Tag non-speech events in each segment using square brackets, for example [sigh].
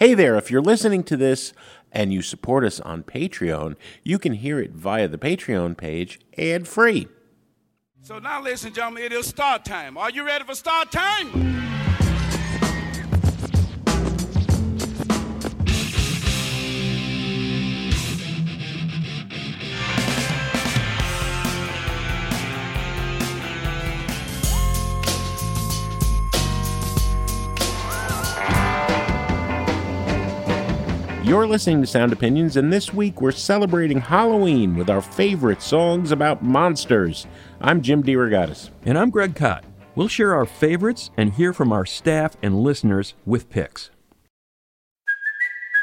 Hey there, if you're listening to this and you support us on Patreon, you can hear it via the Patreon page ad free. So now, and gentlemen, it is start time. Are you ready for start time? You're listening to Sound Opinions, and this week we're celebrating Halloween with our favorite songs about monsters. I'm Jim DeRogatis. And I'm Greg Kot. We'll share our favorites and hear from our staff and listeners with picks.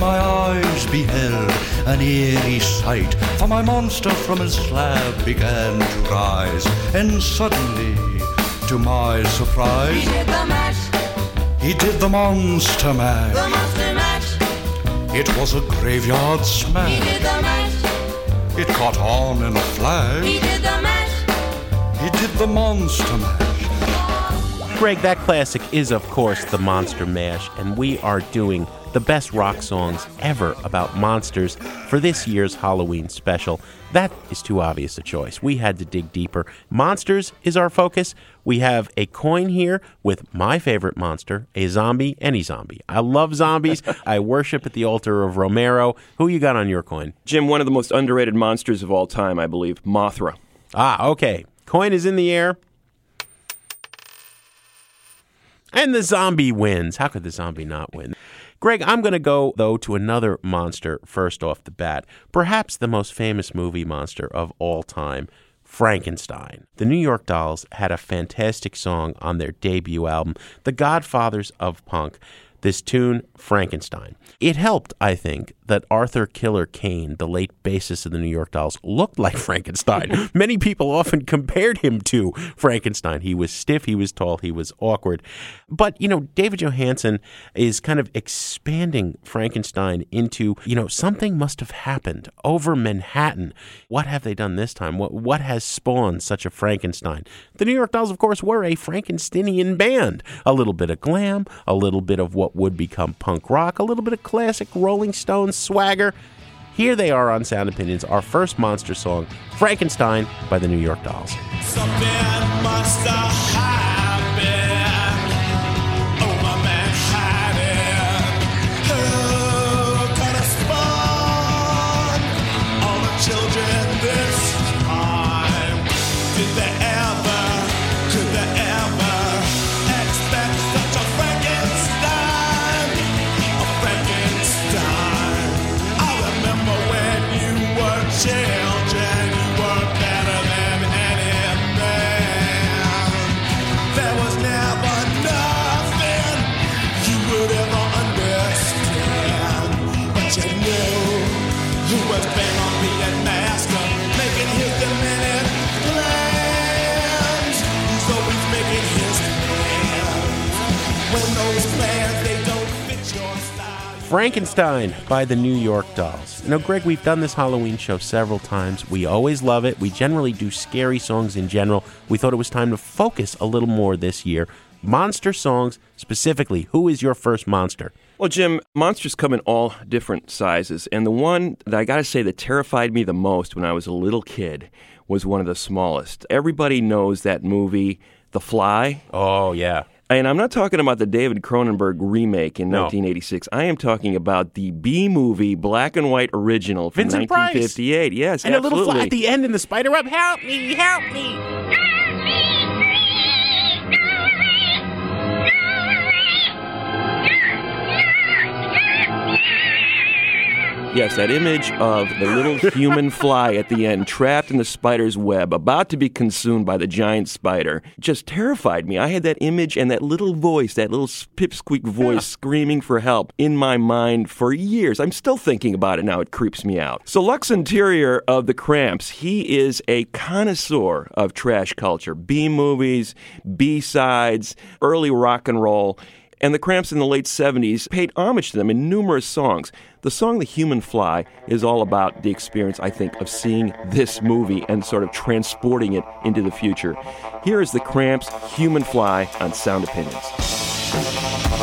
My eyes beheld an eerie sight. For my monster from his slab began to rise, and suddenly, to my surprise, He did the mash, he did the monster mash. the monster mash. It was a graveyard He smash. did the mash, It caught on in a flash. he did the mash. He did the monster mash. Greg, that classic is, of course, the Monster Mash, and we are doing the best rock songs ever about monsters for this year's Halloween special. That is too obvious a choice. We had to dig deeper. Monsters is our focus. We have a coin here with my favorite monster, a zombie, any zombie. I love zombies. I worship at the altar of Romero. Who you got on your coin? Jim, one of the most underrated monsters of all time, I believe, Mothra. Ah, okay. Coin is in the air. And the zombie wins. How could the zombie not win? Greg, I'm going to go, though, to another monster first off the bat. Perhaps the most famous movie monster of all time Frankenstein. The New York Dolls had a fantastic song on their debut album, The Godfathers of Punk. This tune, Frankenstein. It helped, I think, that Arthur Killer Kane, the late bassist of the New York Dolls, looked like [laughs] Frankenstein. [laughs] Many people often compared him to Frankenstein. He was stiff, he was tall, he was awkward. But, you know, David Johansen is kind of expanding Frankenstein into, you know, something must have happened over Manhattan. What have they done this time? What, what has spawned such a Frankenstein? The New York Dolls, of course, were a Frankensteinian band. A little bit of glam, a little bit of what would become punk rock, a little bit of classic Rolling Stones swagger. Here they are on Sound Opinions, our first monster song, Frankenstein by the New York Dolls. Frankenstein by the New York Dolls. You know, Greg, we've done this Halloween show several times. We always love it. We generally do scary songs in general. We thought it was time to focus a little more this year. Monster songs specifically. Who is your first monster? Well, Jim, monsters come in all different sizes, and the one that I got to say that terrified me the most when I was a little kid was one of the smallest. Everybody knows that movie, The Fly. Oh yeah. And I'm not talking about the David Cronenberg remake in No. 1986. I am talking about the B movie black and white original from Vincent Price. 1958. Yes, And a little absolutely. fly at the end in the spider web. Help me! Help me! Yes, that image of the little [laughs] human fly at the end, trapped in the spider's web, about to be consumed by the giant spider, just terrified me. I had that image and that little voice, that little pipsqueak voice screaming for help in my mind for years. I'm still thinking about it now. It creeps me out. So, Lux Interior of the Cramps, he is a connoisseur of trash culture B movies, B sides, early rock and roll. And the Cramps in the late 70s paid homage to them in numerous songs. The song The Human Fly is all about the experience, I think, of seeing this movie and sort of transporting it into the future. Here is the Cramps' Human Fly on Sound Opinions.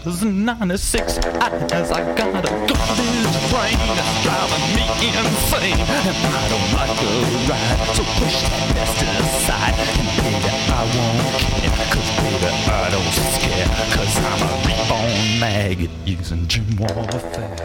96 tears and 96 eyes. I got a garbage brain that's driving me insane, and I don't like the ride. So push that mess to the side, and baby, I won't care, 'cause baby, I don't scare, 'cause I'm a reborn maggot using gym warfare.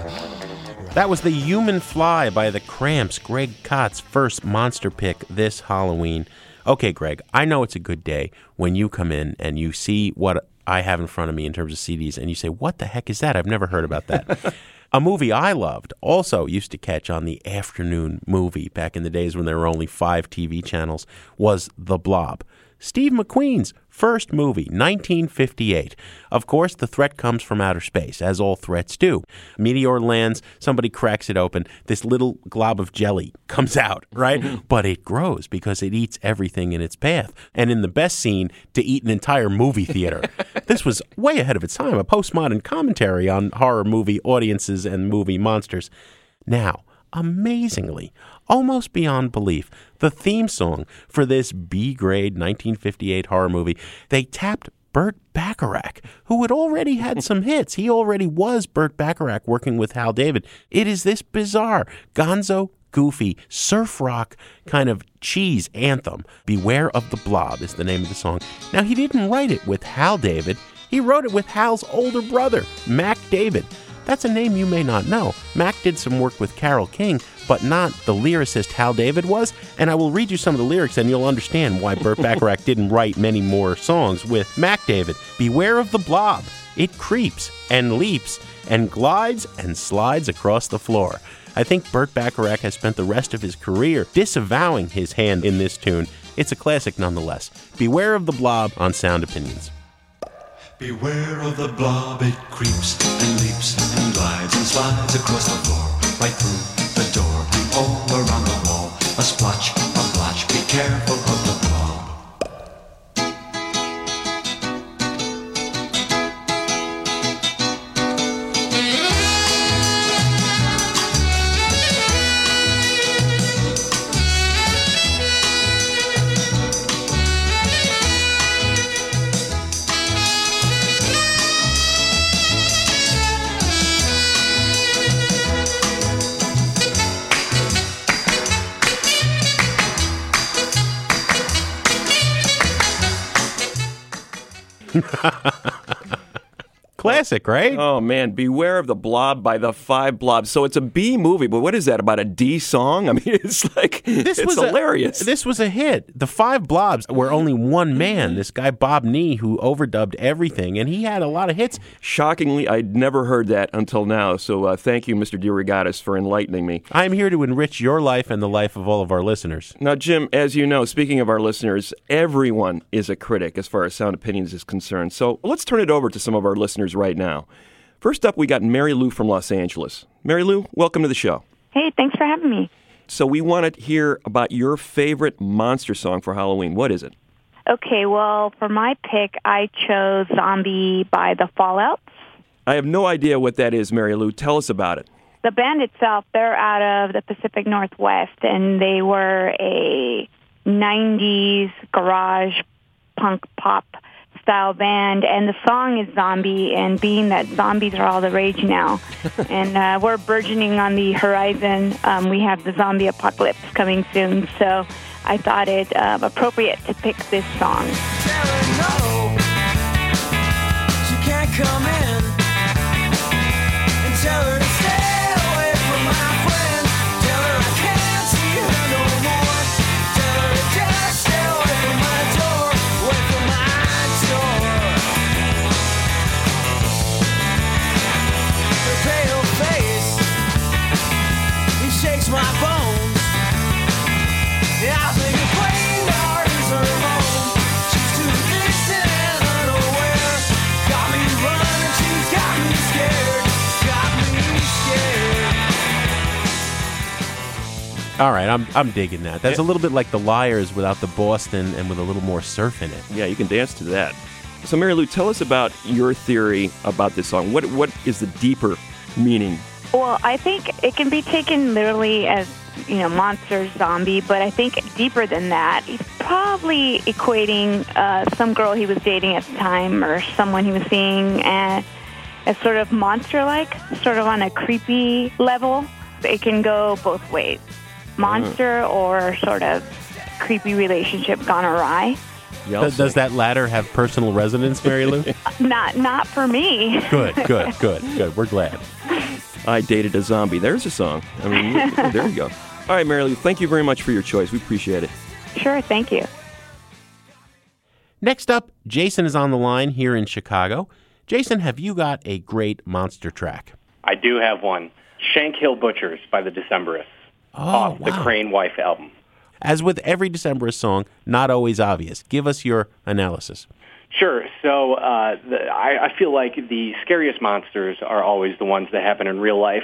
That was The Human Fly by the Cramps, Greg Kot's first monster pick this Halloween. Okay, Greg, I know it's a good day when you come in and you see what I have in front of me in terms of CDs and you say, What the heck is that? I've never heard about that. [laughs] a movie I loved, also used to catch on the afternoon movie back in the days when there were only five TV channels, was The Blob. Steve McQueen's first movie, 1958. Of course, the threat comes from outer space, as all threats do. Meteor lands, somebody cracks it open, this little glob of jelly comes out, right? Mm-hmm. but it grows because it eats everything in its path. And in the best scene, to eat an entire movie theater. [laughs] this was way ahead of its time, a postmodern commentary on horror movie audiences and movie monsters. Now, amazingly, almost beyond belief, the theme song for this B grade 1958 horror movie, they tapped Burt Bacharach, who had already had [laughs] some hits. He already was Burt Bacharach working with Hal David. It is this bizarre, gonzo, goofy, surf rock kind of cheese anthem. Beware of the Blob is the name of the song. Now, he didn't write it with Hal David, he wrote it with Hal's older brother, Mac David. That's a name you may not know. Mac did some work with Carole King, but not the lyricist Hal David was. And I will read you some of the lyrics and you'll understand why Burt Bacharach didn't write many more songs with Mac David. Beware of the blob. It creeps and leaps and glides and slides across the floor. I think Burt Bacharach has spent the rest of his career disavowing his hand in this tune. It's a classic nonetheless. Beware of the blob on Sound Opinions. Beware of the blob, it creeps and leaps and glides and slides across the floor, right through the door, all around the wall. A splotch, Classic, right? Oh man, beware of the blob by the five blobs. So it's a B movie, but what is that about a D song? [laughs] I mean, it's like This it's was hilarious. A, this was a hit. The Five Blobs were only one man. This guy Bob Nee, who overdubbed everything, and he had a lot of hits. Shockingly, I'd never heard that until now. So uh, thank you, Mr. DeRogatis, for enlightening me. I'm here to enrich your life and the life of all of our listeners. Now, Jim, as you know, speaking of our listeners, everyone is a critic as far as Sound Opinions is concerned. So let's turn it over to some of our listeners right now. First up, we got Mary Lou from Los Angeles. Mary Lou, welcome to the show. Hey, thanks for having me. So we want to hear about your favorite monster song for Halloween. What is it? Okay, well, for my pick, I chose Zombie by the Fallouts. I have no idea what that is, Mary Lou. Tell us about it. The band itself, they're out of the Pacific Northwest, and they were a 90s garage punk pop style band. And the song is Zombie, and being that zombies are all the rage now, [laughs] and uh, we're burgeoning on the horizon, um, we have the zombie apocalypse coming soon. So I thought it uh, appropriate to pick this song. All right, I'm I'm digging that. That's a little bit like the Liars without the Boston and with a little more surf in it. Yeah, you can dance to that. So, Mary Lou, tell us about your theory about this song. What What is the deeper meaning? Well, I think it can be taken literally as, you know, monster, zombie, but I think deeper than that. He's probably equating uh, some girl he was dating at the time or someone he was seeing as, as sort of monster like, sort of on a creepy level. It can go both ways monster uh-huh. or sort of creepy relationship gone awry. Does, does that latter have personal resonance, Mary Lou? [laughs] Not, not for me. good, good, [laughs] good, good. We're glad. I dated a zombie. There's a song. I mean, [laughs] there you go. All right, Mary Lou, thank you very much for your choice. We appreciate it. Sure, thank you. Next up, Jason is on the line here in Chicago. Jason, have you got a great monster track? I do have one. Shankill Butchers by the Decemberists Oh, off the. Crane Wife album. As with every Decemberist song, not always obvious. Give us your analysis. Sure. So uh, the, I, I feel like the scariest monsters are always the ones that happen in real life.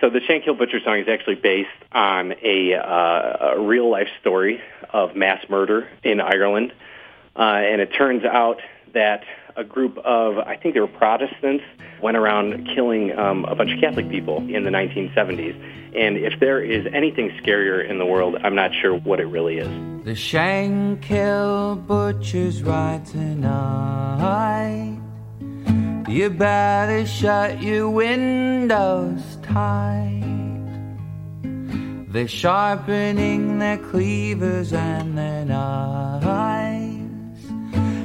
So the Shankill Butcher song is actually based on a, uh, a real life story of mass murder in Ireland, uh, and it turns out that a group of I think they were Protestants went around killing um, a bunch of Catholic people in the 1970s. And if there is anything scarier in the world, I'm not sure what it really is. The Shankill Butcher's right tonight. You better shut your windows tight. They're sharpening their cleavers and their knives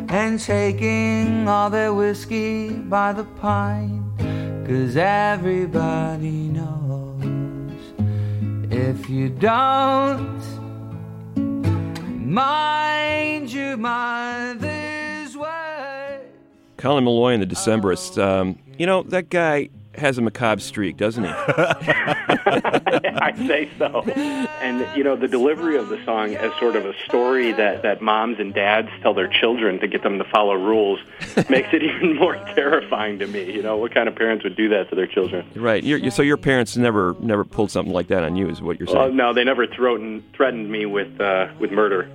and taking all their whiskey by the pint. Cause everybody knows if you don't mind your mother's word. Colin Meloy and the Decemberists. Um, you know, that guy has a macabre streak, doesn't he? [laughs] I say so. And you know, the delivery of the song as sort of a story that that moms and dads tell their children to get them to follow rules [laughs] makes it even more terrifying to me. You know, what kind of parents would do that to their children? right. You're, you so your parents never never pulled something like that on you, is what you're Well, saying? no, they never threatened threatened me with uh, with murder. [laughs]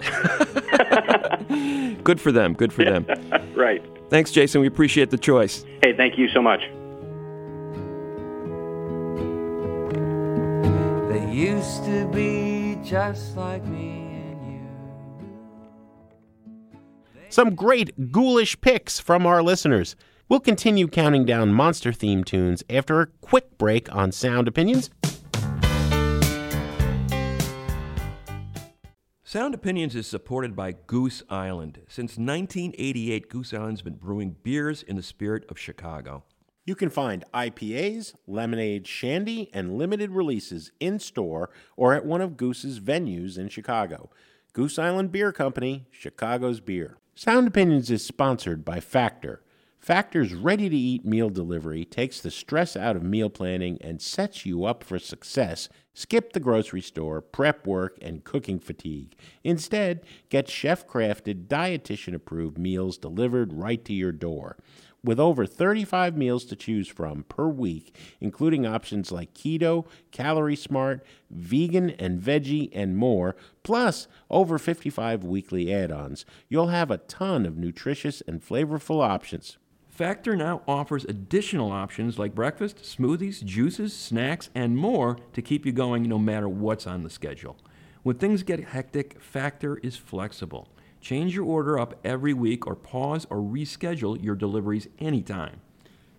Good for them. Good for them. right. Thanks, Jason. We appreciate the choice. Hey, thank you so much. Used to be just like me and you. Some great ghoulish picks from our listeners. We'll continue counting down monster theme tunes after a quick break on Sound Opinions. Sound Opinions is supported by Goose Island. Since 1988, Goose Island's been brewing beers in the spirit of Chicago. You can find IPAs, lemonade, shandy, and limited releases in store or at one of Goose's venues in Chicago. Goose Island Beer Company, Chicago's beer. Sound Opinions is sponsored by Factor. Factor's ready to eat meal delivery takes the stress out of meal planning and sets you up for success. Skip the grocery store, prep work, and cooking fatigue. Instead, get chef crafted, dietitian approved meals delivered right to your door. With over 35 meals to choose from per week, including options like keto, calorie smart, vegan and veggie, and more, plus over 55 weekly add ons, you'll have a ton of nutritious and flavorful options. Factor now offers additional options like breakfast, smoothies, juices, snacks, and more to keep you going no matter what's on the schedule. When things get hectic, Factor is flexible. Change your order up every week or pause or reschedule your deliveries anytime.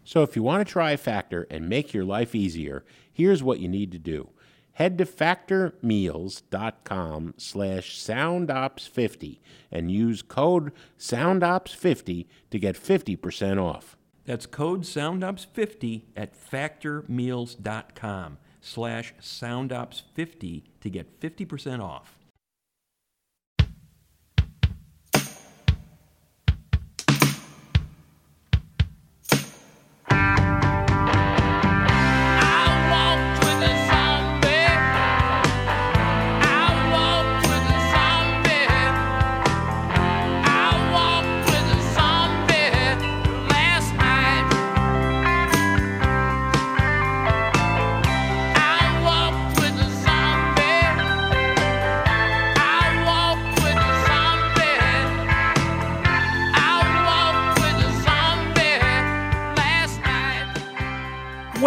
So if you want to try Factor and make your life easier, here's what you need to do. Head to factormeals.com slash soundops50 and use code soundops50 to get 50% off. That's code SoundOps50 at factormeals.com slash SoundOps50 to get 50% off.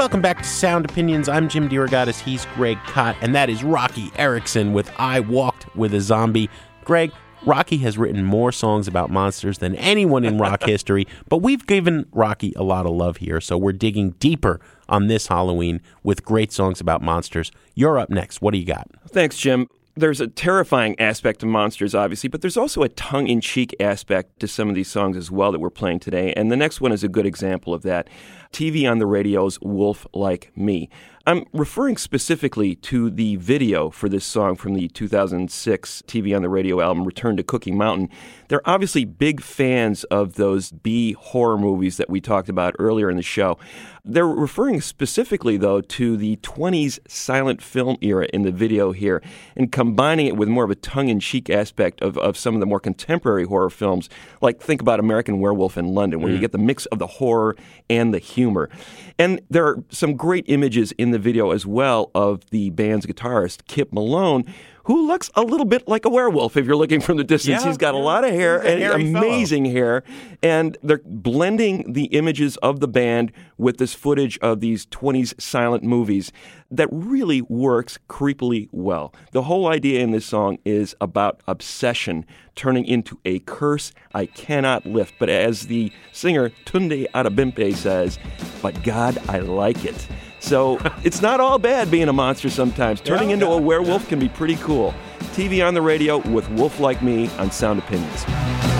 Welcome back to Sound Opinions. I'm Jim DeRogatis. He's Greg Kot, and that is Roky Erickson with I Walked with a Zombie. Greg, Roky has written more songs about monsters than anyone in rock [laughs] history, but we've given Roky a lot of love here, so we're digging deeper on this Halloween with great songs about monsters. You're up next. What do you got? Thanks, Jim. There's a terrifying aspect to monsters, obviously, but there's also a tongue in cheek aspect to some of these songs as well that we're playing today. And the next one is a good example of that. TV on the radio's Wolf Like Me. I'm referring specifically to the video for this song from the 2006 TV on the Radio album Return to Cookie Mountain. They're obviously big fans of those B horror movies that we talked about earlier in the show. They're referring specifically, though, to the 20s silent film era in the video here and combining it with more of a tongue in cheek aspect of, of some of the more contemporary horror films. Like, think about American Werewolf in London, where you mm. get the mix of the horror and the humor. And there are some great images in the video as well of the band's guitarist, Kyp Malone, who looks a little bit like a werewolf if you're looking from the distance. Yeah, He's got a lot of hair and hairy fellow. amazing hair. And they're blending the images of the band with this footage of these 20s silent movies that really works creepily well. The whole idea in this song is about obsession turning into a curse I cannot lift. But as the singer Tunde Adebimpe says, but God, I like it. So it's not all bad being a monster sometimes. Turning into a werewolf can be pretty cool. TV on the radio with Wolf Like Me on Sound Opinions.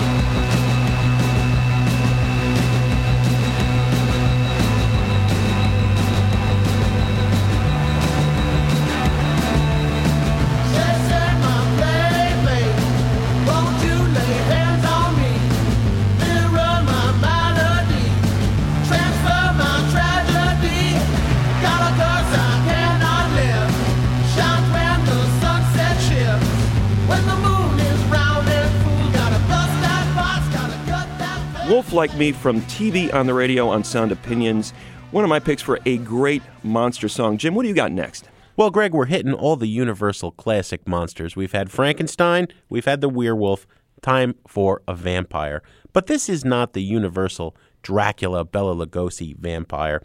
Like Me from TV on the radio on Sound Opinions. One of my picks for a great monster song. Jim, what do you got next? Well, Greg, we're hitting all the Universal classic monsters. We've had Frankenstein, we've had the werewolf. Time for a vampire. But this is not the Universal Dracula Bela Lugosi vampire.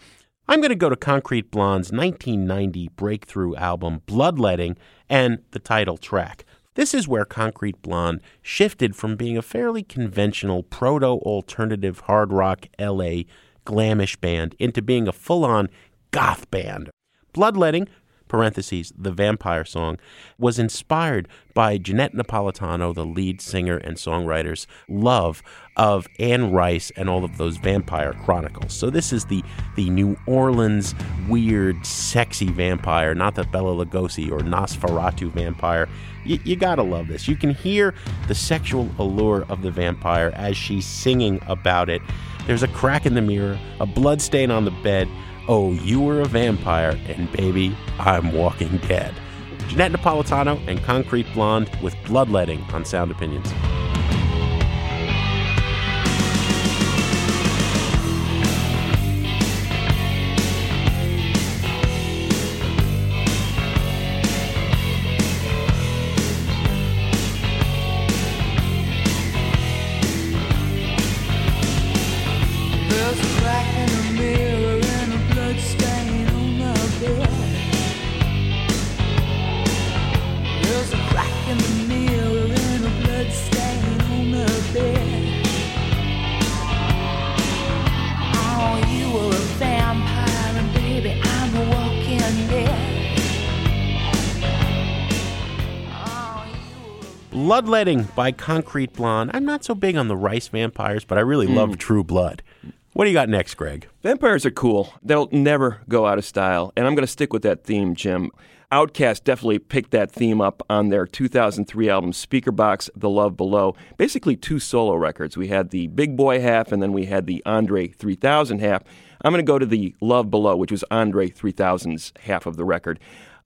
I'm going to go to Concrete Blonde's 1990 breakthrough album Bloodletting and the title track. This is where Concrete Blonde shifted from being a fairly conventional proto alternative hard rock LA glamish band into being a full on goth band. Bloodletting, parentheses, the vampire song, was inspired by Johnette Napolitano, the lead singer and songwriter's love of Anne Rice and all of those vampire chronicles. So this is the the New Orleans weird, sexy vampire, not the Bela Lugosi or Nosferatu vampire. You, you gotta love this. You can hear the sexual allure of the vampire as she's singing about it. There's a crack in the mirror, a blood stain on the bed. Oh, you were a vampire, and baby, I'm walking dead. Johnette Napolitano and Concrete Blonde with Bloodletting on Sound Opinions. Bloodletting by Concrete Blonde. I'm not so big on the rice vampires, but I really love hmm. True Blood. What do you got next, Greg? Vampires are cool. They'll never go out of style. And I'm going to stick with that theme, Jim. OutKast definitely picked that theme up on their 2003 album Speakerboxxx, The Love Below. Basically, two solo records. We had the Big Boy half, and then we had the Andre 3000 half. I'm going to go to the Love Below, which was Andre 3000's half of the record.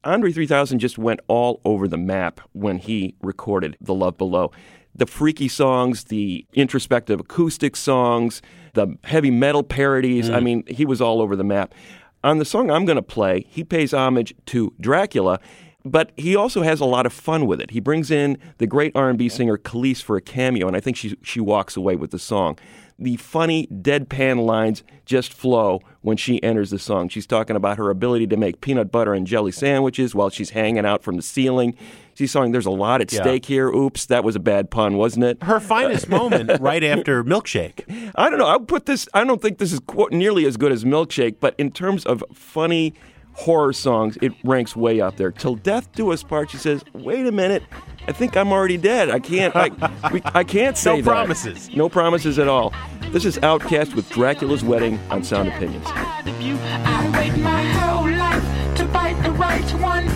Andre 3000 just went all over the map when he recorded The Love Below. The freaky songs, the introspective acoustic songs, the heavy metal parodies. I mm. mean, he was all over the map. On the song I'm going to play, he pays homage to Dracula, but he also has a lot of fun with it. He brings in the great R&B singer Kelis for a cameo, and I think she she walks away with the song. The funny deadpan lines just flow when she enters the song. She's talking about her ability to make peanut butter and jelly sandwiches while she's hanging out from the ceiling. She's saying there's a lot at Yeah. stake here. Oops, that was a bad pun, wasn't it? Her finest moment [laughs] right after Milkshake. I don't know. I would put this. I don't think this is nearly as good as Milkshake, but in terms of funny horror songs, it ranks way up there. Till Death Do Us Part, she says, "Wait a minute, I think I'm already dead. I can't. I, we, I can't say No that. promises. No promises at all." This is OutKast with Dracula's Wedding on Sound Opinions. I wait my whole life to bite the right one.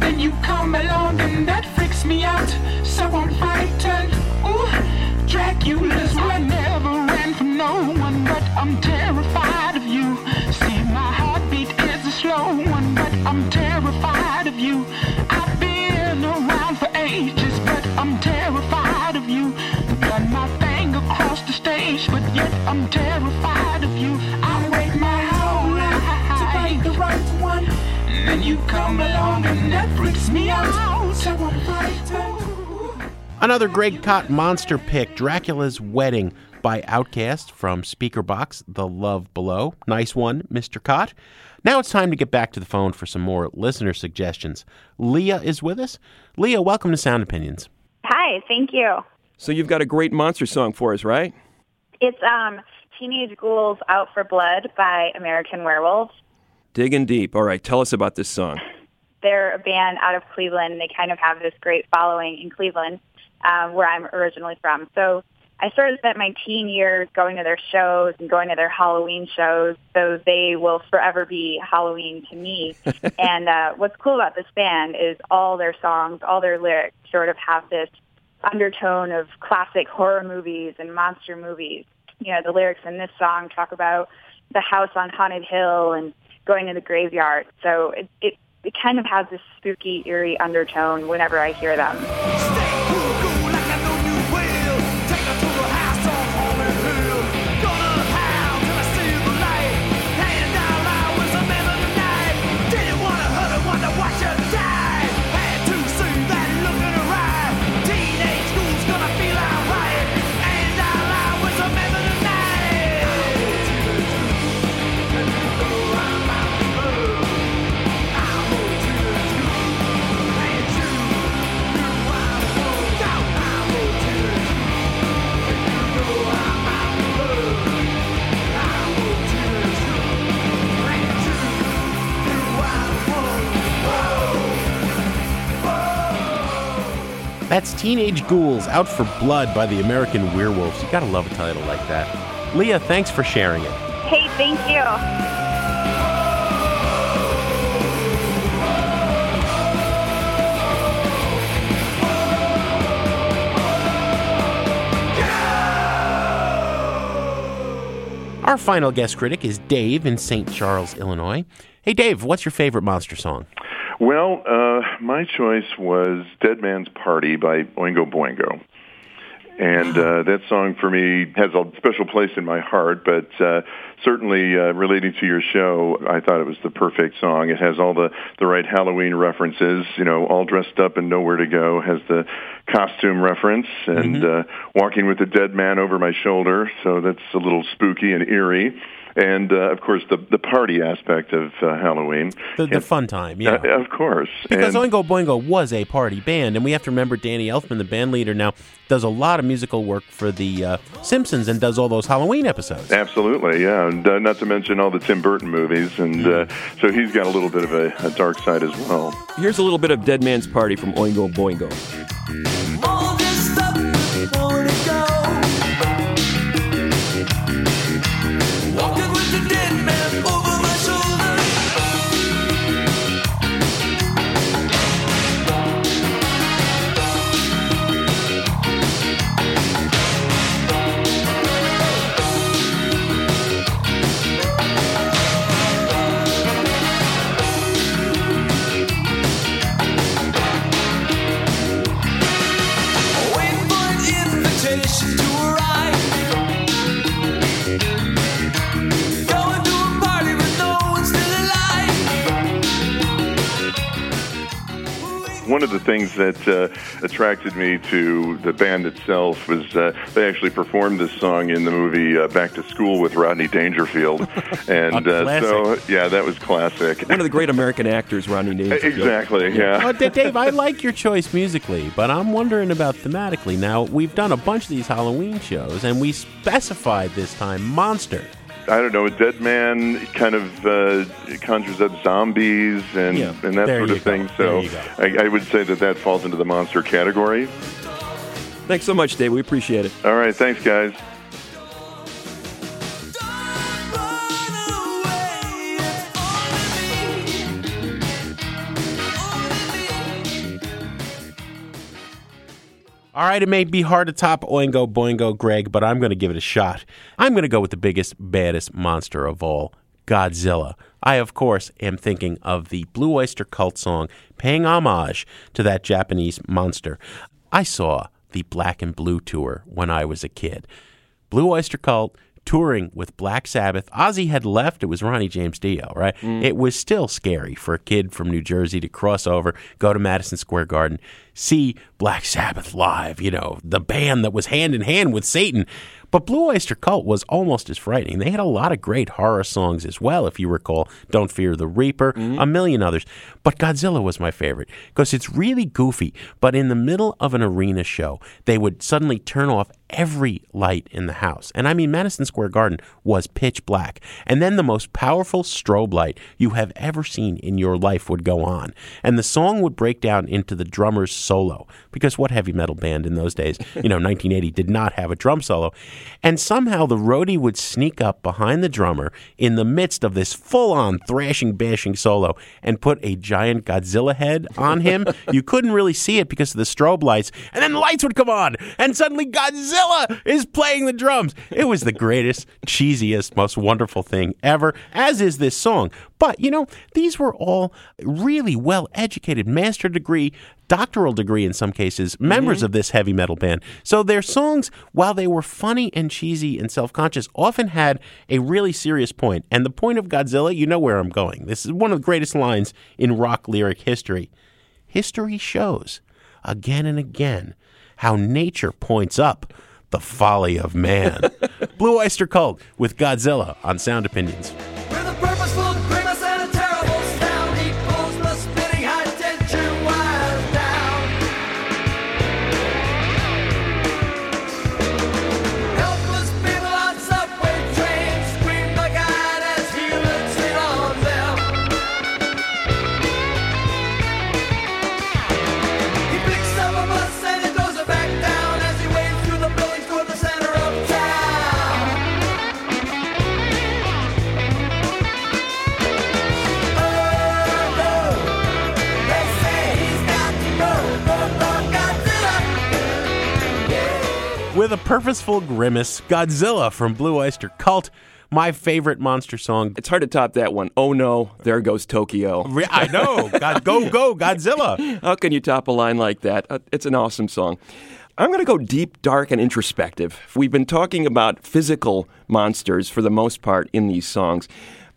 Then you come along and that freaks me out. So I'm frightened. Ooh, Dracula's one never ran from no one, but I'm terrified is a slow one, but I'm terrified of you. I've been around for ages, but I'm terrified of you. Done my thing across the stage, but yet I'm terrified of you. I wait my whole life to find the right one. Then you come along and that freaks me out. So I'm frightened. Another Greg Kot monster pick, Dracula's Wedding by OutKast from Speakerboxxx, The Love Below. Nice one, Mr. Kot. Now it's time to get back to the phone for some more listener suggestions. Leah is with us. Leah, welcome to Sound Opinions. Hi, thank you. So you've got a great monster song for us, right? It's um, Teenage Ghouls Out for Blood by American Werewolves. Digging deep. All right, tell us about this song. [laughs] They're a band out of Cleveland. They kind of have this great following in Cleveland, um, where I'm originally from. So I sort of spent my teen years going to their shows and going to their Halloween shows. So they will forever be Halloween to me. [laughs] and uh, what's cool about this band is all their songs, all their lyrics sort of have this undertone of classic horror movies and monster movies. You know, the lyrics in this song talk about the house on Haunted Hill and going to the graveyard. So it, it, it kind of has this spooky, eerie undertone whenever I hear them. That's Teenage Ghouls Out for Blood by the American Werewolves. You gotta love a title like that. Leah, thanks for sharing it. Hey, thank you. Our final guest critic is Dave in St. Charles, Illinois. Hey, Dave, what's your favorite monster song? Well, uh, my choice was Dead Man's Party by Oingo Boingo. And uh, that song for me has a special place in my heart, but uh, certainly uh, relating to your show, I thought it was the perfect song. It has all the, the right Halloween references, you know, all dressed up and nowhere to go, has the costume reference, and uh, walking with a dead man over my shoulder, so that's a little spooky and eerie. And uh, of course, the the party aspect of uh, Halloween. The, the fun time, yeah. Uh, of course. Because And- Oingo Boingo was a party band, and we have to remember Danny Elfman, the band leader, now does a lot of musical work for the uh, Simpsons and does all those Halloween episodes. Absolutely, yeah. And uh, not to mention all the Tim Burton movies, and uh, so he's got a little bit of a, a dark side as well. Here's a little bit of Dead Man's Party from Oingo Boingo. That uh, attracted me to the band itself was uh, they actually performed this song in the movie uh, Back to School with Rodney Dangerfield, [laughs] and uh, so yeah, that was classic. One of the great American actors, Rodney [laughs] Dangerfield. Exactly, yeah. Well, Dave, I like your choice musically, but I'm wondering about thematically. Now, we've done a bunch of these Halloween shows, and we specified this time Monster. I don't know, a Dead Man kind of uh, conjures up zombies and, Yeah. and that sort of go. thing. So. I, I would say that that falls into the monster category. Thanks so much, Dave. We appreciate it. All right, thanks, guys. All right, it may be hard to top Oingo Boingo Greg, but I'm going to give it a shot. I'm going to go with the biggest, baddest monster of all, Godzilla. I, of course, am thinking of the Blue Oyster Cult song paying homage to that Japanese monster. I saw the Black and Blue tour when I was a kid. Blue Oyster Cult touring with Black Sabbath. Ozzy had left. It was Ronnie James Dio, right? Mm. It was still scary for a kid from New Jersey to cross over, go to Madison Square Garden, see Black Sabbath live, you know, the band that was hand in hand with Satan. But Blue Oyster Cult was almost as frightening. They had a lot of great horror songs as well, if you recall. Don't Fear the Reaper, mm-hmm. a million others. But Godzilla was my favorite because it's really goofy. But in the middle of an arena show, they would suddenly turn off every light in the house. And I mean, Madison Square Garden was pitch black. And then the most powerful strobe light you have ever seen in your life would go on. And the song would break down into the drummer's solo. Because what heavy metal band in those days, you know, [laughs] 1980, did not have a drum solo. And somehow the roadie would sneak up behind the drummer in the midst of this full on thrashing, bashing solo and put a giant Godzilla head on him. [laughs] you couldn't really see it because of the strobe lights. And then the lights would come on, and suddenly Godzilla is playing the drums. It was the greatest, cheesiest, most wonderful thing ever, as is this song. But, you know, these were all really well educated, master degree, doctoral degree in some cases, members mm-hmm. of this heavy metal band. So their songs, while they were funny and cheesy and self conscious, often had a really serious point. And the point of Godzilla, you know where I'm going. This is one of the greatest lines in rock lyric history. History shows again and again how nature points up the folly of man. [laughs] Blue Oyster Cult with Godzilla on Sound Opinions. Purposeful grimace, Godzilla from Blue Oyster Cult, my favorite monster song. It's hard to top that one. Oh no, there goes Tokyo. I know. God, go, go, Godzilla. [laughs] How can you top a line like that? Uh, It's an awesome song. I'm going to go deep, dark, and introspective. We've been talking about physical monsters for the most part in these songs.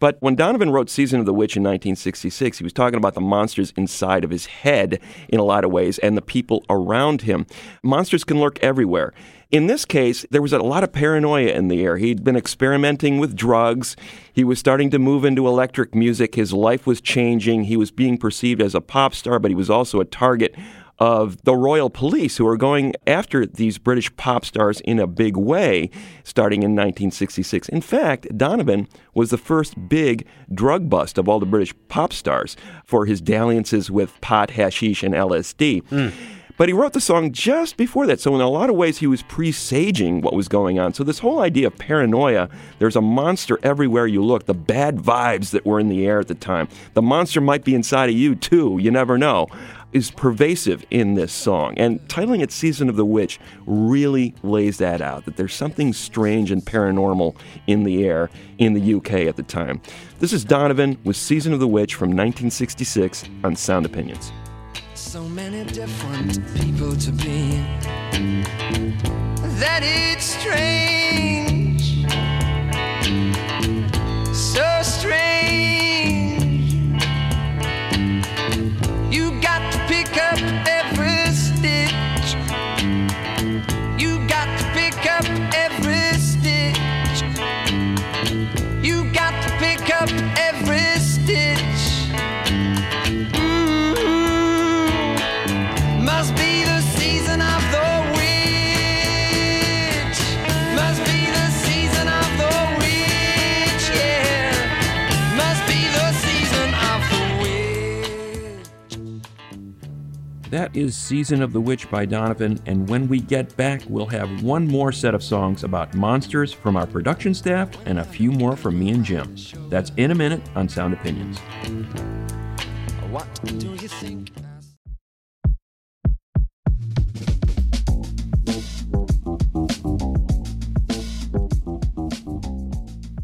But when Donovan wrote Season of the Witch in 1966, he was talking about the monsters inside of his head in a lot of ways and the people around him. Monsters can lurk everywhere. In this case, there was a lot of paranoia in the air. He'd been experimenting with drugs. He was starting to move into electric music. His life was changing. He was being perceived as a pop star, but he was also a target of the royal police who are going after these British pop stars in a big way starting in 1966. In fact, Donovan was the first big drug bust of all the British pop stars for his dalliances with pot, hashish, and LSD. Hmm. But he wrote the song just before that, so in a lot of ways he was presaging what was going on. So this whole idea of paranoia, there's a monster everywhere you look, the bad vibes that were in the air at the time. The monster might be inside of you too, you never know. Is pervasive in this song. And titling it Season of the Witch really lays that out that there's something strange and paranormal in the air in the UK at the time. This is Donovan with Season of the Witch from 1966 on Sound Opinions. So many different people to be that it's strange, That is Season of the Witch by Donovan, and when we get back, we'll have one more set of songs about monsters from our production staff and a few more from me and Jim. That's in a minute on Sound Opinions. What do you think?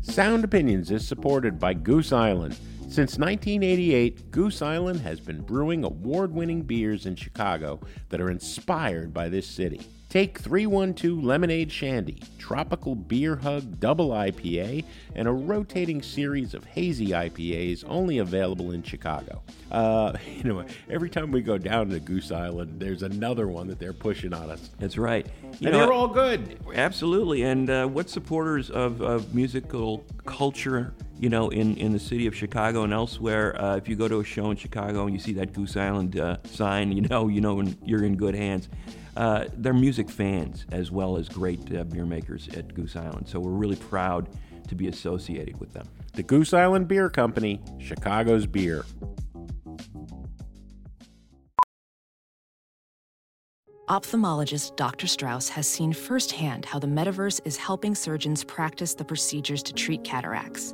Sound Opinions is supported by Goose Island. Since 1988, Goose Island has been brewing award winning beers in Chicago that are inspired by this city. Take 312 Lemonade Shandy, Tropical Beer Hug Double IPA, and a rotating series of hazy IPAs only available in Chicago. Uh, [laughs] you know, every time we go down to Goose Island, there's another one that they're pushing on us. That's right. and they're all good. Absolutely. And uh, what supporters of, of musical culture, you know, in, in the city of Chicago and elsewhere, uh, if you go to a show in Chicago and you see that Goose Island uh, sign, you know, you know you're in good hands. Uh, they're music fans as well as great uh, beer makers at Goose Island. So we're really proud to be associated with them. The Goose Island Beer Company, Chicago's beer. Ophthalmologist Dr. Strauss has seen firsthand how the metaverse is helping surgeons practice the procedures to treat cataracts.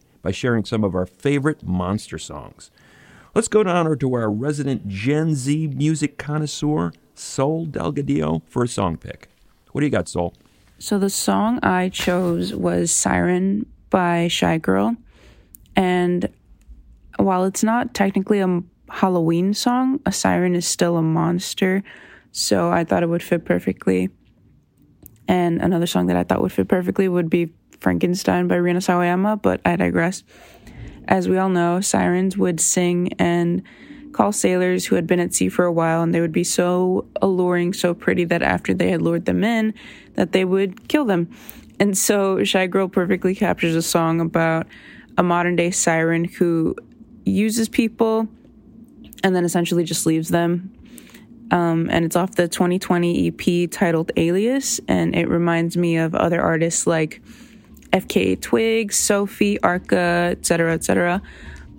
by sharing some of our favorite monster songs. Let's go down to our resident Gen Z music connoisseur, Sol Delgadillo, for a song pick. What do you got, Sol? So the song I chose was Siren by Shygirl. And while it's not technically a Halloween song, a siren is still a monster. So I thought it would fit perfectly. And another song that I thought would fit perfectly would be Frankenstein by Rina Sawayama, but I digress. As we all know, sirens would sing and call sailors who had been at sea for a while, and they would be so alluring, so pretty that after they had lured them in, that they would kill them. And so Shygirl perfectly captures a song about a modern day siren who uses people and then essentially just leaves them. Um, and it's off the 2020 EP titled Alias, and it reminds me of other artists like FKA Twigs, Sophie, Arca, etc., etc.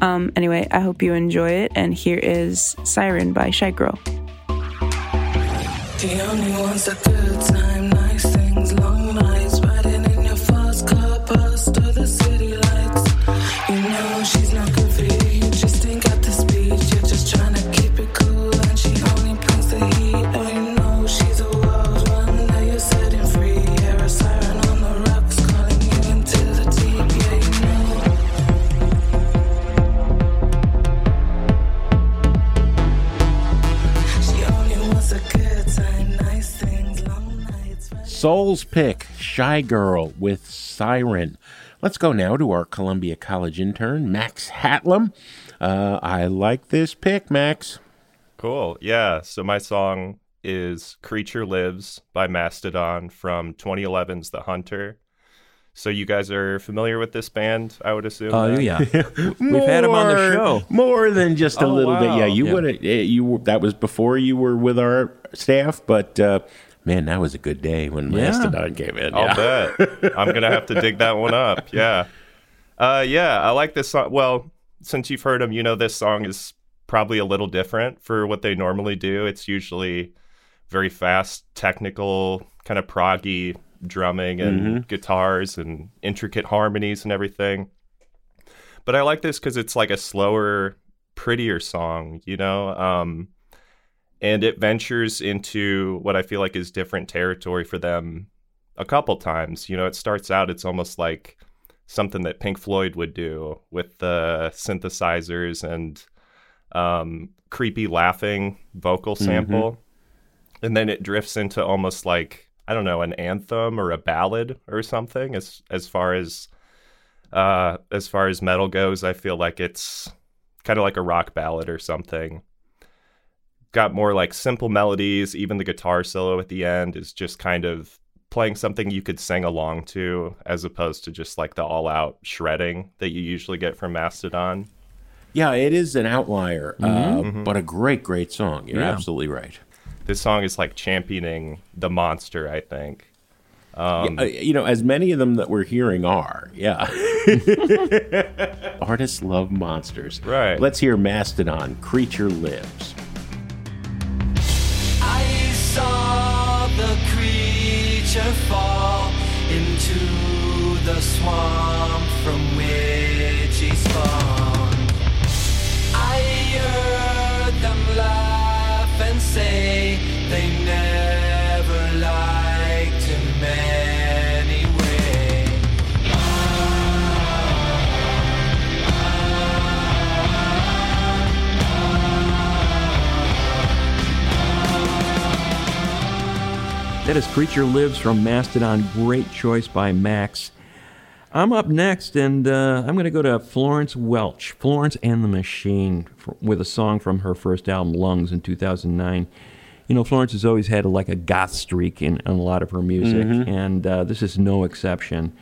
Um, anyway, I hope you enjoy it, and here is Siren by Shygirl. The only ones that good time, Sol's Pick, Shygirl with Siren. Let's go now to our Columbia College intern, Max Hatlam. Uh, I like this pick, Max. Cool. Yeah. So my song is Creature Lives by Mastodon from 2011's The Hunter. So you guys are familiar with this band, I would assume. Oh, then? yeah. [laughs] We've had him on the show. More than just a Oh, little bit. Yeah, you Yeah. would have. You that was before you were with our staff, but uh, man, that was a good day when Yeah. Mastodon came in. I'll yeah. bet. [laughs] I'm gonna have to dig that one up. Yeah. Uh, yeah, I like this song. Well, since you've heard them, you know this song is probably a little different for what they normally do. It's usually very fast, technical, kind of proggy drumming and Mhm. guitars and intricate harmonies and everything. But I like this because it's like a slower, prettier song, you know? Um, and it ventures into what I feel like is different territory for them a couple times. You know, it starts out, it's almost like something that Pink Floyd would do with the synthesizers and um, creepy laughing vocal Mhm. sample. And then it drifts into almost like, I don't know, an anthem or a ballad or something as as far as uh as far as metal goes, I feel like it's kind of like a rock ballad or something got more like simple melodies. Even the guitar solo at the end is just kind of playing something you could sing along to, as opposed to just like the all-out shredding that you usually get from Mastodon. Yeah, it is an outlier, uh, Mhm. but a great, great song. You're Yeah. absolutely right. This song is like championing the monster. I think. Um, Yeah, uh, you know, as many of them that we're hearing are, yeah. [laughs] Artists love monsters. Right. Let's hear Mastodon, Creature Lives. Creature fall into the swamp from which he spawned. I heard them laugh and say That is Creature Lives from Mastodon. Great choice by Max. I'm up next, and uh, I'm going to go to Florence Welch, Florence and the Machine, for, with a song from her first album, Lungs, in 2009. You know, Florence has always had like a goth streak in, in a lot of her music, Mhm. and uh, this is no exception.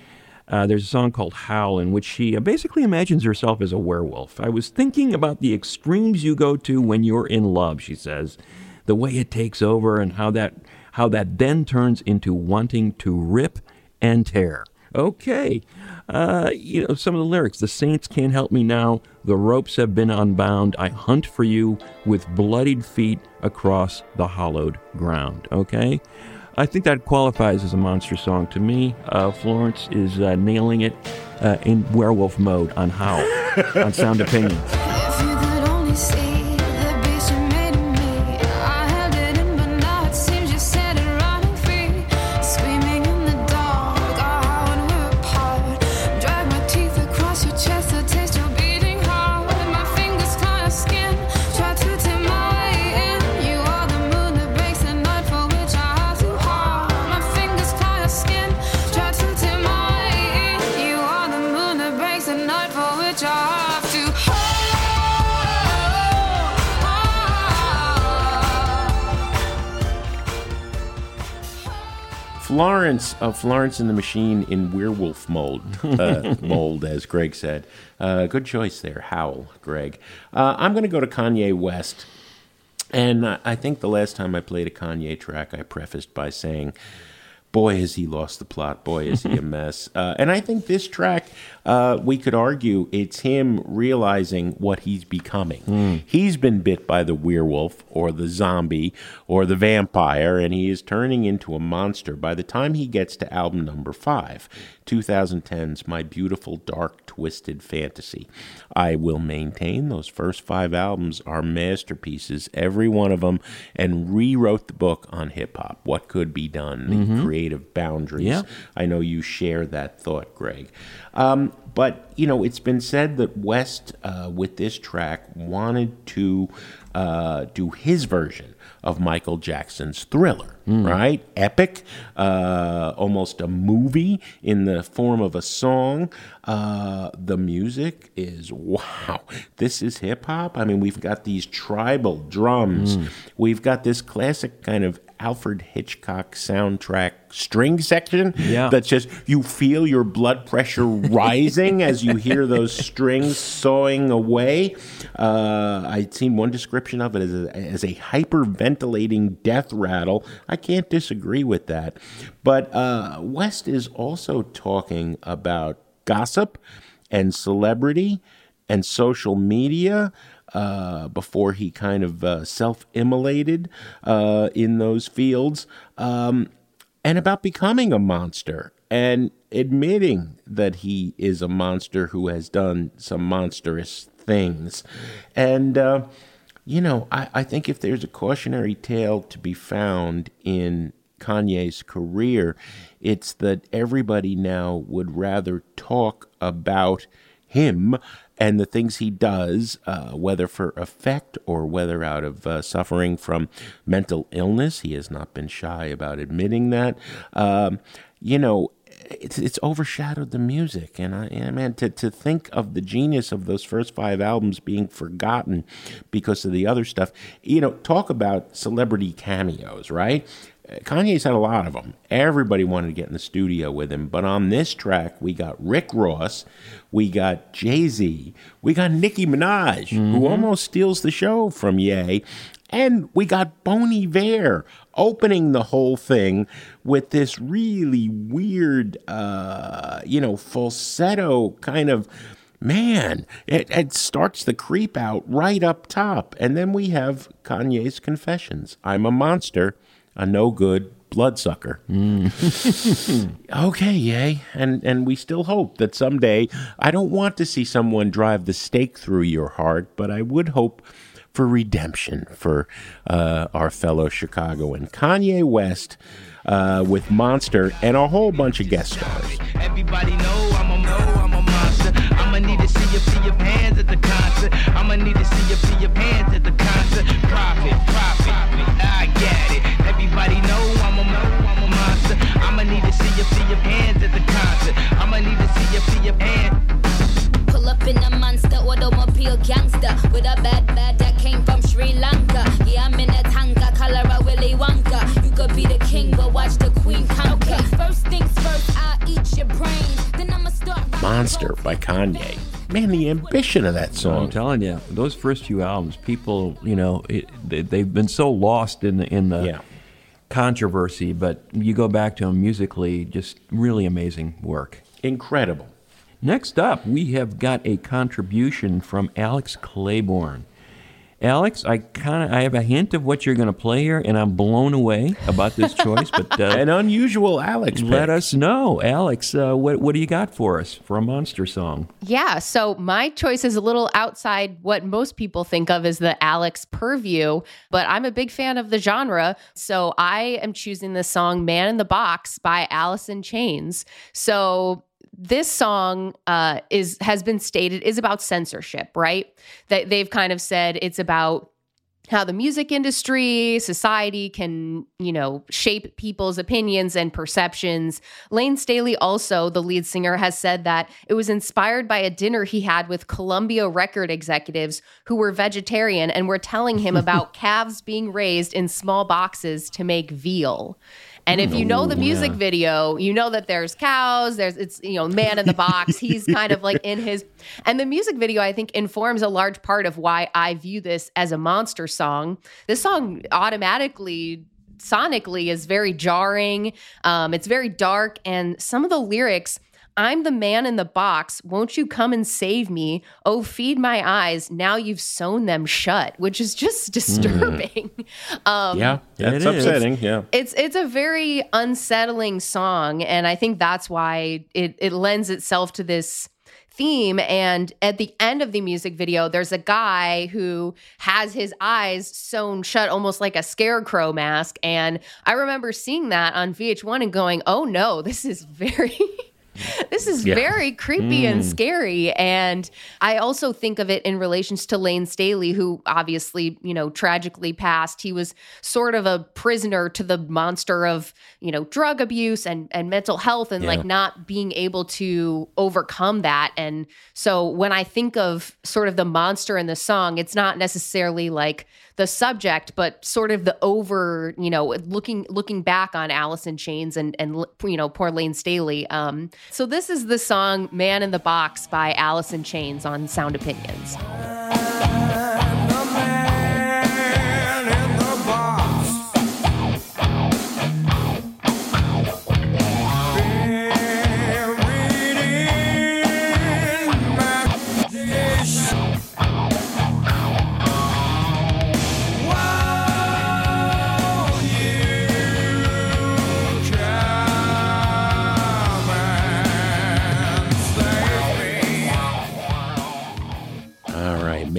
Uh, there's a song called Howl in which she uh, basically imagines herself as a werewolf. I was thinking about the extremes you go to when you're in love, she says. The way it takes over and how that how that then turns into wanting to rip and tear. Okay. Uh, you know, some of the lyrics. The saints can't help me now. The ropes have been unbound. I hunt for you with bloodied feet across the hollowed ground. Okay? I think that qualifies as a monster song to me. Uh, Florence is uh, nailing it uh, in werewolf mode on Howl on Sound Opinions. [laughs] Florence of Florence and the Machine in werewolf mold, uh, [laughs] mold, as Greg said. Uh, good choice there, Howl, Greg. Uh, I'm going to go to Kanye West. And I think the last time I played a Kanye track, I prefaced by saying, Boy, has he lost the plot. Boy, is he a [laughs] mess. Uh, and I think this track, uh, we could argue it's him realizing what he's becoming. He's been bit by the werewolf or the zombie or the vampire, and he is turning into a monster by the time he gets to album number five, 2010's My Beautiful Dark Twisted Fantasy. I will maintain those first five albums are masterpieces, every one of them, and rewrote the book on hip hop. What could be done, Mhm. Creative boundaries. Yeah. I know you share that thought, Greg. Um, but, you know, it's been said that West, uh, with this track, wanted to uh, do his version of Michael Jackson's thriller, right? Epic, uh, almost a movie in the form of a song. Uh, the music is wow. This is hip hop. I mean, we've got these tribal drums. We've got this classic kind of Alfred Hitchcock soundtrack string section Yeah. that's just you feel your blood pressure rising as you hear those [laughs] strings sawing away. Uh, I'd seen one description of it as a, as a hyperventilating death rattle. I can't disagree with that. But uh, West is also talking about gossip and celebrity and social media uh, before he kind of uh, self immolated uh, in those fields, um, and about becoming a monster and admitting that he is a monster who has done some monstrous things. And, uh, you know, I, I think if there's a cautionary tale to be found in Kanye's career, it's that everybody now would rather talk about him and the things he does, uh, whether for effect or whether out of uh, suffering from mental illness. He has not been shy about admitting that. Um, you know, it's, it's overshadowed the music. And I, and man, to, to think of the genius of those first five albums being forgotten because of the other stuff, you know, talk about celebrity cameos, right? Kanye's had a lot of them. Everybody wanted to get in the studio with him. But on this track, we got Rick Ross, we got Jay Z, we got Nicki Minaj, who almost steals the show from Ye, and we got Bon Iver opening the whole thing with this really weird, uh, you know, falsetto kind of. Man, it, it starts the creep out right up top. And then we have Kanye's confessions I'm a monster, a no good bloodsucker. [laughs] okay, yay. And and we still hope that someday I don't want to see someone drive the stake through your heart, but I would hope for redemption for uh, our fellow Chicagoan Kanye West uh, with Monster and a whole bunch of guest stars. Everybody know concert. I'ma need to see you see your hands at the concert. Profit, profit, I get it. Everybody know I'm a know I'm a monster. I'ma need to see you see your hands at the concert. I'ma need to see you see your hands. Pull up in a monster automobile gangster with a bad bad that came from Sri Lanka. Yeah, I'm in a tanka, color a Willy Wonka. You could be the king, but watch the queen conquer. First things first, I'll eat your brains. Then I'ma start. Monster by Kanye. Man, the ambition of that song. I'm telling you, those first few albums, people, you know, it, they, they've been so lost in the in the controversy, but you go back to them musically, just really amazing work. Incredible. Next up, we have got a contribution from Alex Claiborne. Alex, I kind of I have a hint of what you're going to play here, and I'm blown away about this choice. But uh, an unusual Alex. Let pick. us know, Alex. Uh, what what do you got for us for a monster song? Yeah, so my choice is a little outside what most people think of as the Alex purview, but I'm a big fan of the genre. So I am choosing the song Man in the Box by Alice in Chains. So this song uh, is has been stated is about censorship, right? That they've kind of said it's about how the music industry, society can, you know, shape people's opinions and perceptions. Layne Staley, also the lead singer, has said that it was inspired by a dinner he had with Columbia record executives who were vegetarian and were telling him [laughs] about calves being raised in small boxes to make veal. And if you know the music yeah. video, you know that there's cows, there's it's you know man in the box. [laughs] He's kind of like in his [laughs] and the music video I think informs a large part of why I view this as a monster song. This song automatically sonically is very jarring. Um, it's very dark and some of the lyrics I'm the man in the box. Won't you come and save me? Oh, feed my eyes. Now you've sewn them shut, which is just [laughs] disturbing. Um, yeah, that's upsetting. Yeah. it's it's a very unsettling song and i think that's why it it lends itself to this theme and at the end of the music video there's a guy who has his eyes sewn shut almost like a scarecrow mask and i remember seeing that on vh1 and going oh no this is very [laughs] this is Yeah. very creepy and Mm. scary. And I also think of it in relations to Layne Staley, who obviously, you know, tragically passed. He was sort of a prisoner to the monster of, you know, drug abuse and, and mental health and Yeah. like not being able to overcome that. And so when I think of sort of the monster in the song, it's not necessarily like the subject, but sort of the over, you know, looking looking back on in Chains and and you know poor Layne Staley. Um, so this is the song "Man in the Box" by in Chains on Sound Opinions.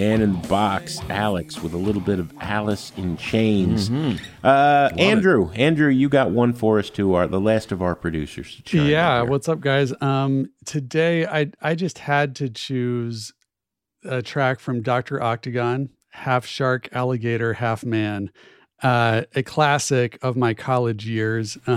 Man in the box, Alex, with a little bit of Alice in Chains. Mhm. Uh, it. Andrew, Andrew, you got one for us too. Our the last of our producers. to yeah what's up guys um today i i just had to choose a track from dr octagon half shark alligator half man uh, a classic of my college years. [laughs]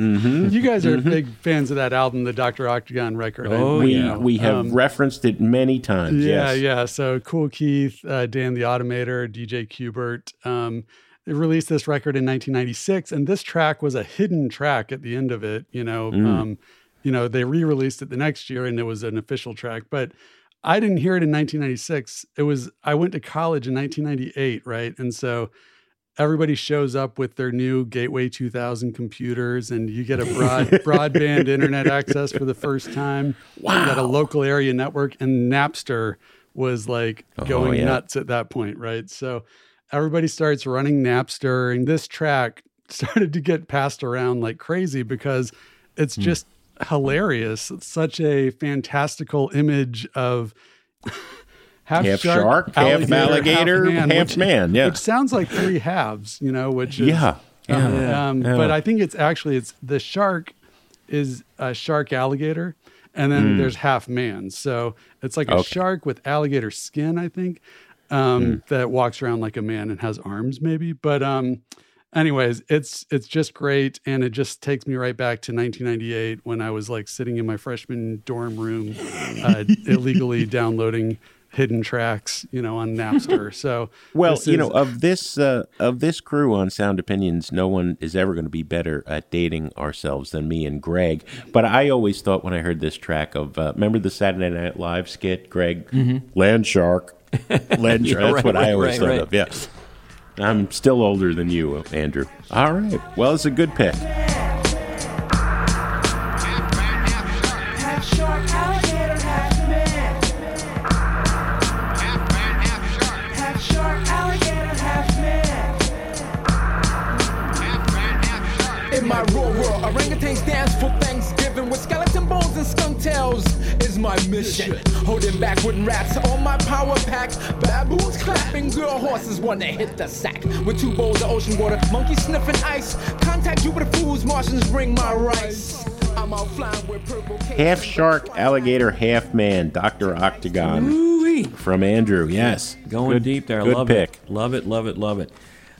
Mm-hmm. You guys are big fans of that album, the Dr. Octagon record. Oh, we, know. we have Um, referenced it many times. yeah, yes. yeah. So Kool Keith, uh, Dan the Automator, DJ Qbert. Um, they released this record in 1996, and this track was a hidden track at the end of it. You know, Mm. um, you know, they re-released it the next year, and it was an official track. But I didn't hear it in 1996. It was I went to college in 1998, right? And so everybody shows up with their new Gateway 2000 computers, and you get a [laughs] broad broadband internet access for the first time. Wow! You got a local area network, and Napster was like Oh, going yeah. nuts at that point, right? So everybody starts running Napster, and this track [laughs] started to get passed around like crazy because it's Hmm. just hilarious. It's such a fantastical image of [laughs] half, Half shark, half alligator, half which, man, yeah. which sounds like three halves, you know. Which is, Yeah, yeah, um, yeah, um, yeah. But I think it's actually it's the shark is a shark alligator, and then Mm. there's half man. So it's like a Okay. shark with alligator skin, I think, um, that walks around like a man and has arms, maybe. But um, anyways, it's it's just great, and it just takes me right back to 1998 when I was like sitting in my freshman dorm room, uh, [laughs] illegally downloading hidden tracks, you know, on Napster. [laughs] So Well, this you know, of this uh, of this crew on Sound Opinions, no one is ever going to be better at dating ourselves than me and Greg. But I always thought when I heard this track of, uh, remember the Saturday Night Live skit, Greg, Mhm. Land Shark, [laughs] Land Yeah, That's right, what I always right, thought right. of. Yeah, I'm still older than you, Andrew. All right. Well, it's a good pick. Mission. Holding back wooden rats on my power pack. Baboons clapping, girl horses wanna hit the sack. With two bowls of ocean water, monkeys sniffing ice. Contact you with fools, Martians bring my rice. I'm out flying with purple Half shark, alligator, half man, Doctor Octagon from Andrew. Yes, Going Good- deep there. Good love pick. it. Love it. Love it. Love it.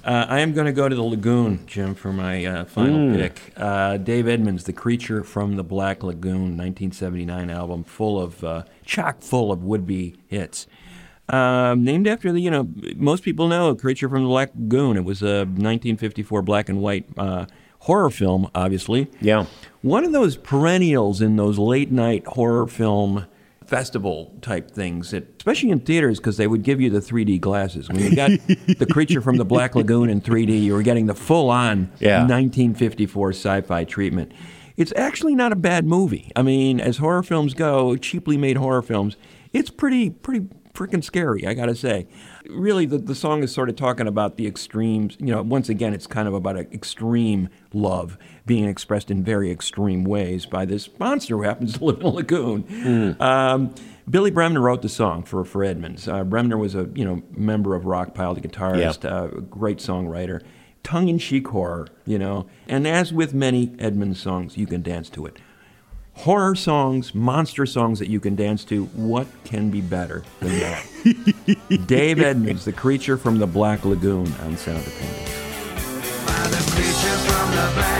Uh, I am going to go to the lagoon, Jim, for my uh, final Mm. pick. Uh, Dave Edmunds, "The Creature from the Black Lagoon," 1979 album, full of uh, chock full of would-be hits. Um, named after the, you know, most people know "Creature from the Black Lagoon." It was a 1954 black and white uh, horror film, obviously. Yeah. One of those perennials in those late night horror film festival type things, that, especially in theaters, because they would give you the 3D glasses. When you got the creature from the Black Lagoon in 3D, you were getting the full on Yeah. 1954 sci fi treatment. It's actually not a bad movie. I mean, as horror films go, cheaply made horror films, it's pretty, pretty freaking scary, I gotta say. Really, the, the song is sort of talking about the extremes. You know, once again, it's kind of about a extreme love being expressed in very extreme ways by this monster who happens to [laughs] live in a lagoon. Um, Billy Bremner wrote the song for for Edmunds. Uh, Bremner was a you know member of Rockpile, the guitarist, uh, a great songwriter, tongue-in-cheek horror, you know. And as with many Edmunds songs, you can dance to it. Horror songs, monster songs that you can dance to. What can be better than that? [laughs] Dave Edmunds, the creature from the Black Lagoon on Sound Opinions. creature from the black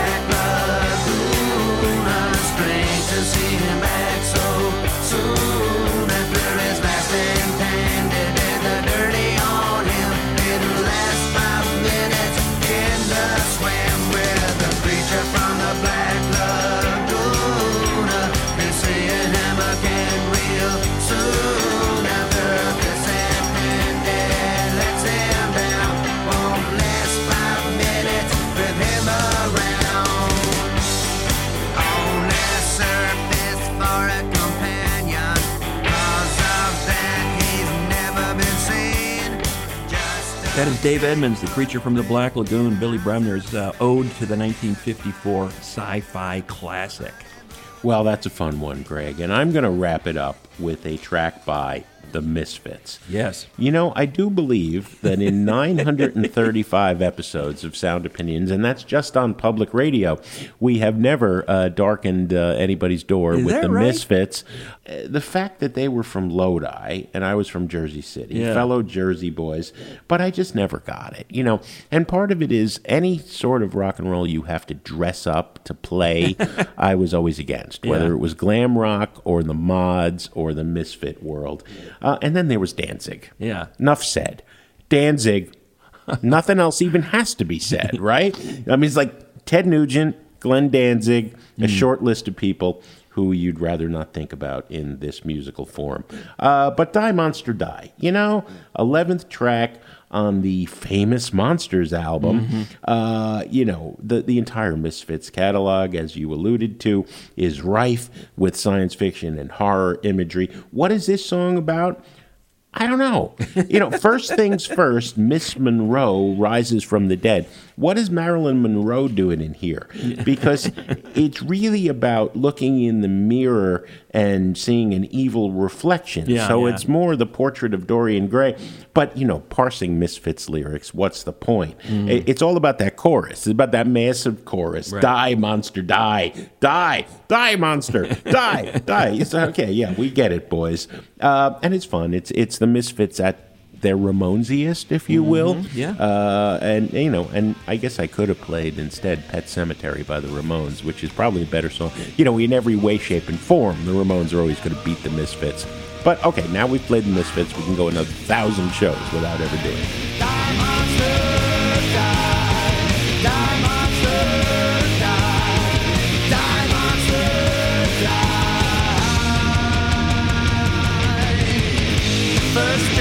That is Dave Edmunds, the creature from the Black Lagoon, Billy Bremner's uh, ode to the 1954 sci-fi classic. Well, that's a fun one, Greg. And I'm going to wrap it up with a track by The Misfits. Yes. You know, I do believe that in [laughs] 935 episodes of Sound Opinions, and that's just on public radio, we have never uh, darkened uh, anybody's door Is with The right? Misfits. uh, the fact that they were from Lodi and I was from Jersey City, Yeah. fellow Jersey boys, but I just never got it, you know. And part of it is any sort of rock and roll you have to dress up to play, [laughs] I was always against, whether Yeah. it was glam rock or the mods or the misfit world. Uh, and then there was Danzig. Yeah. Enough said. Danzig, [laughs] nothing else even has to be said, [laughs] right? I mean, it's like Ted Nugent, Glenn Danzig, a short list of people who you'd rather not think about in this musical form. Uh, but Die Monster Die, you know, 11th track on the famous Monsters album. Uh, you know, the, the entire Misfits catalog, as you alluded to, is rife with science fiction and horror imagery. What is this song about? I don't know. You know, first things first, Miss Monroe rises from the dead. What is Marilyn Monroe doing in here? Because [laughs] it's really about looking in the mirror and seeing an evil reflection. Yeah, so yeah. it's more the portrait of Dorian Gray. But, you know, parsing Misfits lyrics, what's the point? It- It's all about that chorus. It's about that massive chorus. Right. Die, monster, die. Die. Die, monster. [laughs] die. Die. It's okay. Yeah, we get it, boys. Uh, and it's fun. It's it's the Misfits at their Ramonesiest, if you will. Mhm, yeah. Uh, and you know, and I guess I could have played instead "Pet Sematary" by the Ramones, which is probably a better song. You know, in every way, shape, and form, the Ramones are always going to beat the Misfits. But okay, now we've played the Misfits, we can go another thousand shows without ever doing it. First things first,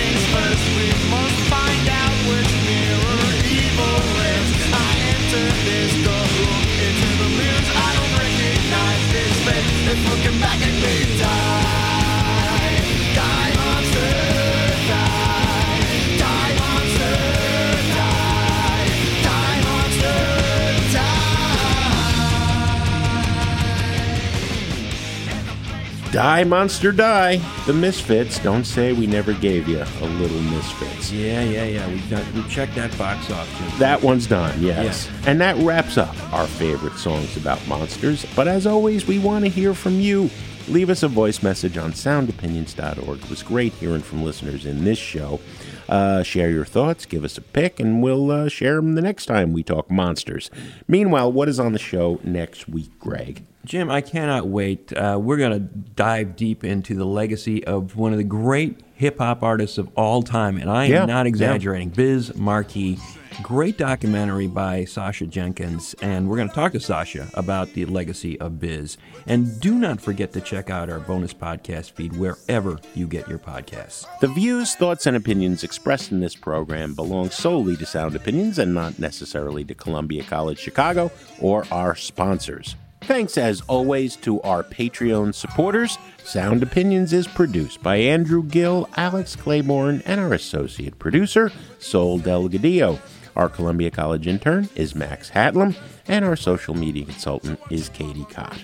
die. Monster, die. The Misfits. Don't say we never gave you a little Misfits. Yeah, yeah, yeah. We got we checked that box off, Jim. That one's done, yes. And that wraps up our favorite songs about monsters. But as always, we want to hear from you. Leave us a voice message on soundopinions.org. It was great hearing from listeners in this show. Uh, share your thoughts, give us a pick, and we'll uh, share them the next time we talk monsters. Meanwhile, what is on the show next week, Greg? Jim, I cannot wait. Uh, we're going to dive deep into the legacy of one of the great hip hop artists of all time, and I am Yeah, not yeah. exaggerating. Biz Markie. Great documentary by Sasha Jenkins, and we're going to talk to Sasha about the legacy of Biz. And do not forget to check out our bonus podcast feed wherever you get your podcasts. The views, thoughts, and opinions expressed in this program belong solely to Sound Opinions and not necessarily to Columbia College Chicago or our sponsors. Thanks as always to our Patreon supporters. Sound Opinions is produced by Andrew Gill, Alex Claiborne, and our associate producer, Sol Delgadillo. Our Columbia College intern is Max Hatlam, and our social media consultant is Katie Cott.